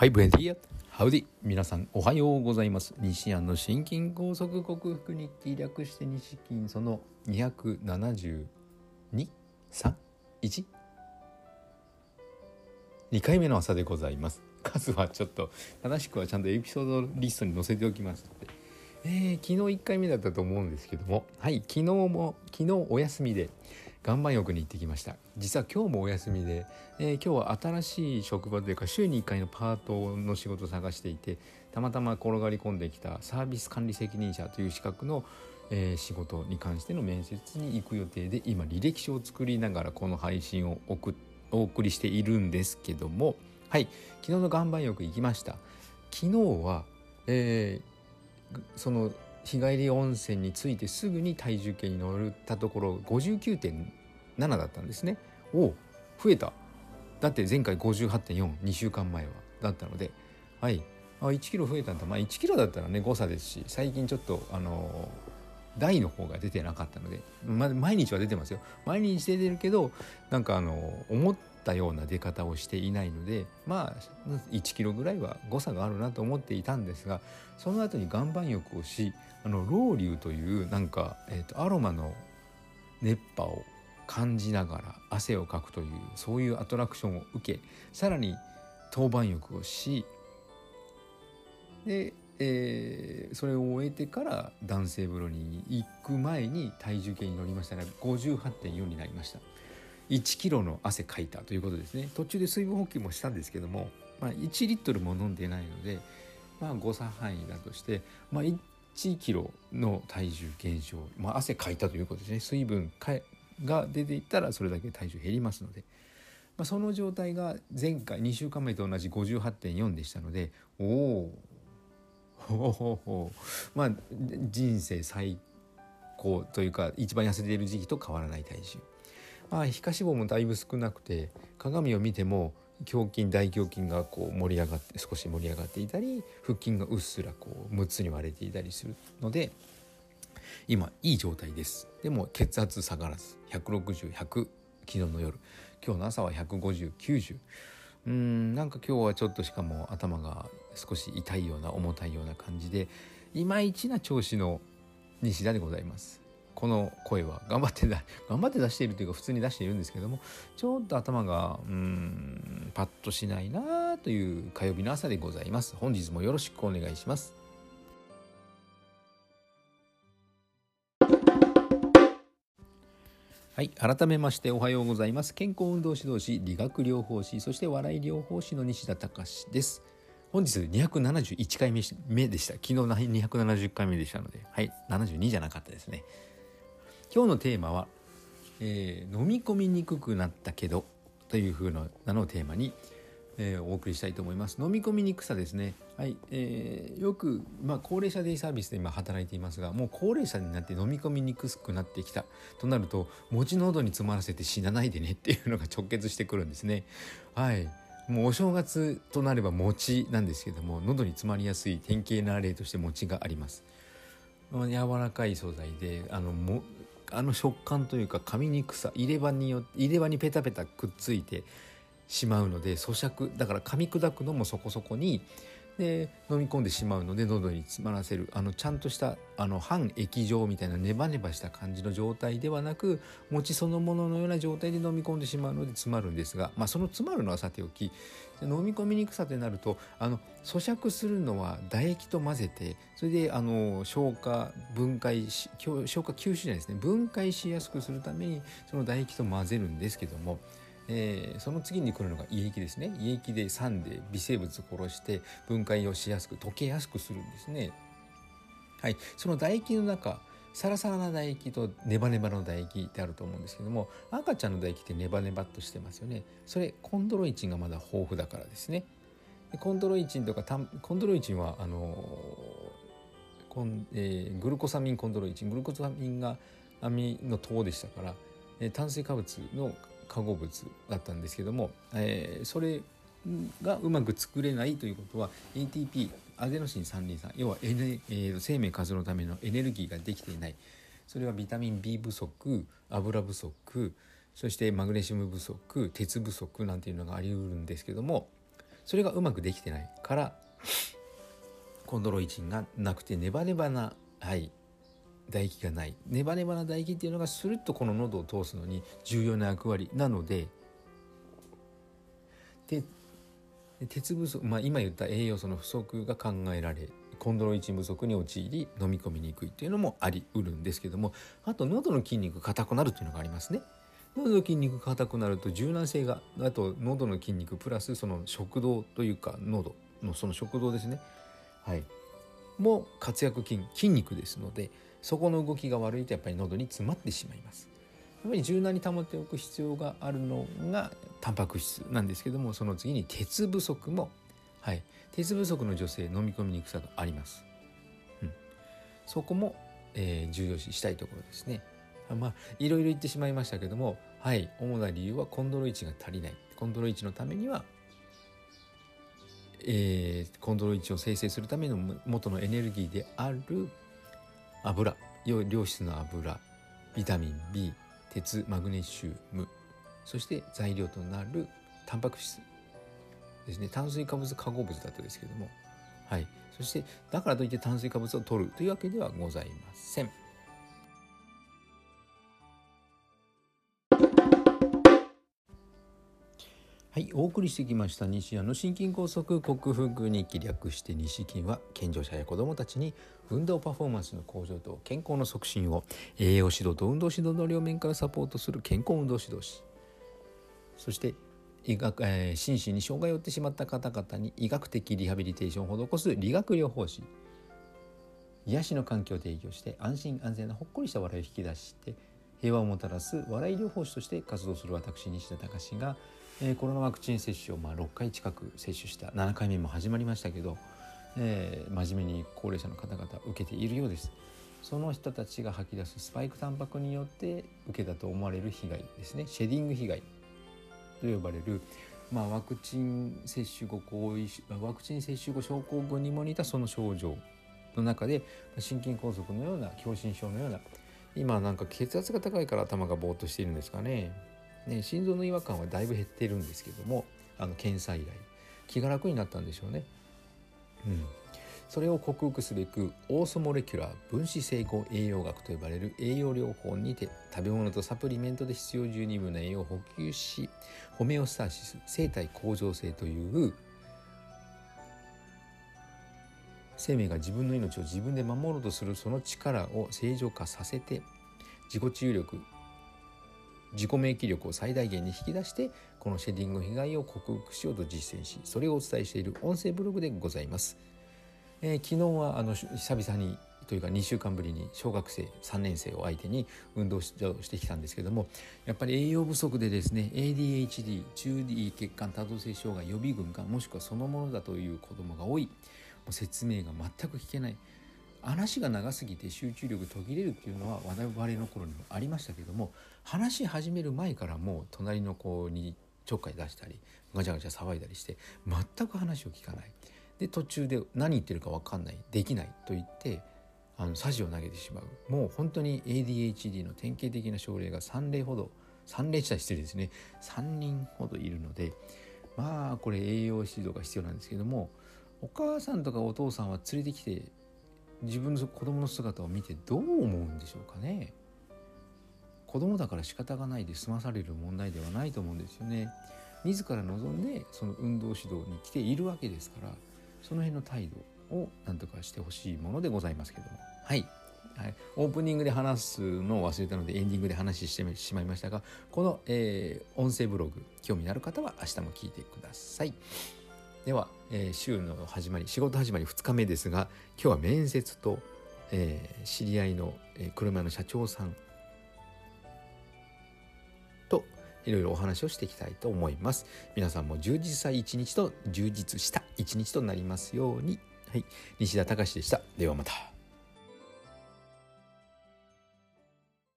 はい、ブエンディア。ハウディ。皆さん、おはようございます。西安の心筋梗塞克服日記略して西金その272、3、1。2回目の朝でございます。数はちょっと、正しくはちゃんとエピソードリストに載せておきますので。えー、昨日1回目だったと思うんですけども、はい、昨日も、昨日お休みで、岩盤浴に行ってきました。実は今日もお休みで、えー、今日は新しい職場というか週に1回のパートの仕事を探していてたまたま転がり込んできたサービス管理責任者という資格の、えー、仕事に関しての面接に行く予定で今履歴書を作りながらこの配信をお送りしているんですけどもはい昨日の岩盤浴行きました。昨日は、えー、その日帰り温泉に着いてすぐに体重計に乗ったところ59.7だったんですね。お増えた。だって前回58.42週間前はだったので。はい。あ1キロ増えたんだ。まあ1キロだったらね誤差ですし最近ちょっとあの台の方が出てなかったので、ま、毎日は出てますよ。毎日出てるけどなんかあの思ったような出方をしていないのでまあ1キロぐらいは誤差があるなと思っていたんですがその後に岩盤浴をしあのロウリュというなんか、えーと、アロマの熱波を感じながら汗をかくというそういうアトラクションを受けさらに当番浴をしで、えー、それを終えてから男性風呂に行く前に体重計に乗りましたら58.4になりました。1キロの汗かいたということですね。途中で水分補給もしたんですけども、まあ、1リットルも飲んでないのでまあ誤差範囲だとして、まあ、1キロの体重減少、まあ、汗かいたということですね。水分が出ていったらそれだけ体重減りますので、まあ、その状態が前回2週間前と同じ58.4でしたのでおおまあ人生最高というか一番痩せている時期と変わらない体重。まあ皮下脂肪もだいぶ少なくて鏡を見ても胸筋大胸筋がこう盛り上がって少し盛り上がっていたり腹筋がうっすらこう6つに割れていたりするので今いい状態です。でも血圧下がらず160100昨日の夜。今日の朝は15090うんなんか今日はちょっとしかも頭が少し痛いような重たいような感じでいまいちな調子の西田でございます。この声は頑張ってだ 頑張って出しているというか普通に出しているんですけどもちょっと頭がうんパッとしないなという火曜日の朝でございます。本日もよろしくお願いします。はい改めましておはようございます。健康運動指導士理学療法士そして笑い療法士の西田隆です。本日271回目でした。昨日270回目でしたのではい72じゃなかったですね。今日のテーマは、えー、飲み込みにくくなったけどというふうなのをテーマに、えー、お送りしたいと思います。飲み込みにくさですね。はい、えー、よく、まあ、高齢者デイサービスで今働いていますがもう高齢者になって飲み込みにくくなってきた。となると餅喉に詰まらせて死なないでねっていうのが直結してくるんですね。はい。もうお正月となれば餅なんですけども喉に詰まりやすい典型な例として餅があります。柔らかい素材であのもあの食感というか噛みにくさ入れ歯によ入れ歯にペタペタくっついてしまうので咀嚼だから噛み砕くのもそこそこにで飲み込んでしまうので喉に詰まらせる。あのちゃんとしたあの半液状みたいなネバネバした感じの状態ではなく餅そのもののような状態で飲み込んでしまうので詰まるんですが、まあ、その詰まるのはさておき飲み込みにくさとなるとあの咀嚼するのは唾液と混ぜてそれであの消化分解し消化吸収じゃないですね分解しやすくするためにその唾液と混ぜるんですけどもえー、その次に来るのが胃液ですね。胃液で酸で微生物を殺して分解をしやすく溶けやすくするんですね。はい。その唾液の中サラサラな唾液とネバネバの唾液ってあると思うんですけども赤ちゃんの唾液ってネバネバっとしてますよね。それコンドロイチンがまだ豊富だからですね。コンドロイチンとかコンドロイチンはあのコン、えー、グルコサミンコンドロイチン。グルコサミンがアミの糖でしたから、えー、炭水化物の化合物だったんですけども、えー、それがうまく作れないということは ATP アデノシン三リン酸要は、N えー、生命活動のためのエネルギーができていない。それはビタミン B 不足油不足そしてマグネシウム不足鉄不足なんていうのがありうるんですけどもそれがうまくできてないからコンドロイチンがなくてネバネバな、はい、唾液がない。ネバネバな唾液っていうのがスルッとこの喉を通すのに重要な役割なので。で鉄不足、まあ、今言った栄養素の不足が考えられコンドロイチン不足に陥り飲み込みにくいっていうのもありうるんですけどもあと喉の筋肉硬くなるっていうのがありますね。喉の筋肉硬くなると柔軟性があと喉の筋肉プラスその食道というか喉のその食道ですね。はい。も活躍筋筋肉ですのでそこの動きが悪いとやっぱり喉に詰まってしまいます。やっぱり柔軟に保っておく必要があるのがタンパク質なんですけどもその次に鉄不足もはい。鉄不足の女性飲み込みにくさがあります、うん、そこも、えー、重要視したいところですね。まあいろいろ言ってしまいましたけどもはい。主な理由はコンドロイチが足りない。コンドロイチのためにはえー、コンドロイチを生成するための元のエネルギーである油。良質の油。ビタミン B 鉄マグネシウム。そして材料となるタンパク質。ですね。炭水化物化合物だったですけども。はい。そしてだからといって炭水化物を取るというわけではございません。はい、お送りしてきました西矢の心筋梗塞克服に気略して西筋は健常者や子どもたちに運動パフォーマンスの向上と健康の促進を栄養指導と運動指導の両面からサポートする健康運動指導士そして医学、えー、心身に障害を負ってしまった方々に医学的リハビリテーションを施す理学療法士癒しの環境を提供して安心安全なほっこりした笑いを引き出して平和をもたらす笑い療法士として活動する私西田隆がえ、コロナワクチン接種をまあ6回近く接種した7回目も始まりましたけど、えー、真面目に高齢者の方々受けているようです。その人たちが吐き出すスパイクタンパクによって受けたと思われる被害ですね。シェディング被害と呼ばれる、まあ、ワクチン接種後後遺ワクチン接種後症候群にも似たその症状の中で心筋梗塞のような狭心症のような今なんか血圧が高いから頭がぼーっとしているんですかね。ね、心臓の違和感はだいぶ減ってるんですけどもあの検査以来気が楽になったんでしょうね。うん、それを克服すべくオーソモレキュラー分子整合栄養学と呼ばれる栄養療法にて食べ物とサプリメントで必要十二分な栄養を補給しホメオスタシス生体向上性という生命が自分の命を自分で守ろうとするその力を正常化させて自己治癒力自己免疫力を最大限に引き出してこのシェディング被害を克服しようと実践しそれをお伝えしている音声ブログでございます。えー、昨日はあの久々にというか2週間ぶりに小学生3年生を相手に運動してきたんですけどもやっぱり栄養不足でですね ADHD 中位血管多動性障害予備軍かもしくはそのものだという子どもが多い説明が全く聞けない。話が長すぎて集中力途切れるっていうのは我々の頃にもありましたけども話し始める前からもう隣の子にちょっかい出したりガチャガチャ騒いだりして全く話を聞かない。で途中で何言ってるか分かんないできないと言ってあの匙を投げてしまう。もう本当に ADHD の典型的な症例が3例ほど3例した失礼ですね。3人ほどいるのでまあこれ栄養指導が必要なんですけどもお母さんとかお父さんは連れてきて自分の子供の姿を見てどう思うんでしょうかね。子供だから仕方がないで済まされる問題ではないと思うんですよね。自ら望んでその運動指導に来ているわけですからその辺の態度を何とかしてほしいものでございますけども。はい、はい、オープニングで話すのを忘れたのでエンディングで話してしまいましたがこの、えー、音声ブログ興味のある方は明日も聞いてください。では、えー、週の始まり仕事始まり2日目ですが今日は面接と、えー、知り合いの、えー、車の社長さんといろいろお話をしていきたいと思います。皆さんも充実した一日と充実した一日となりますように。はい。西田隆でした。ではまた。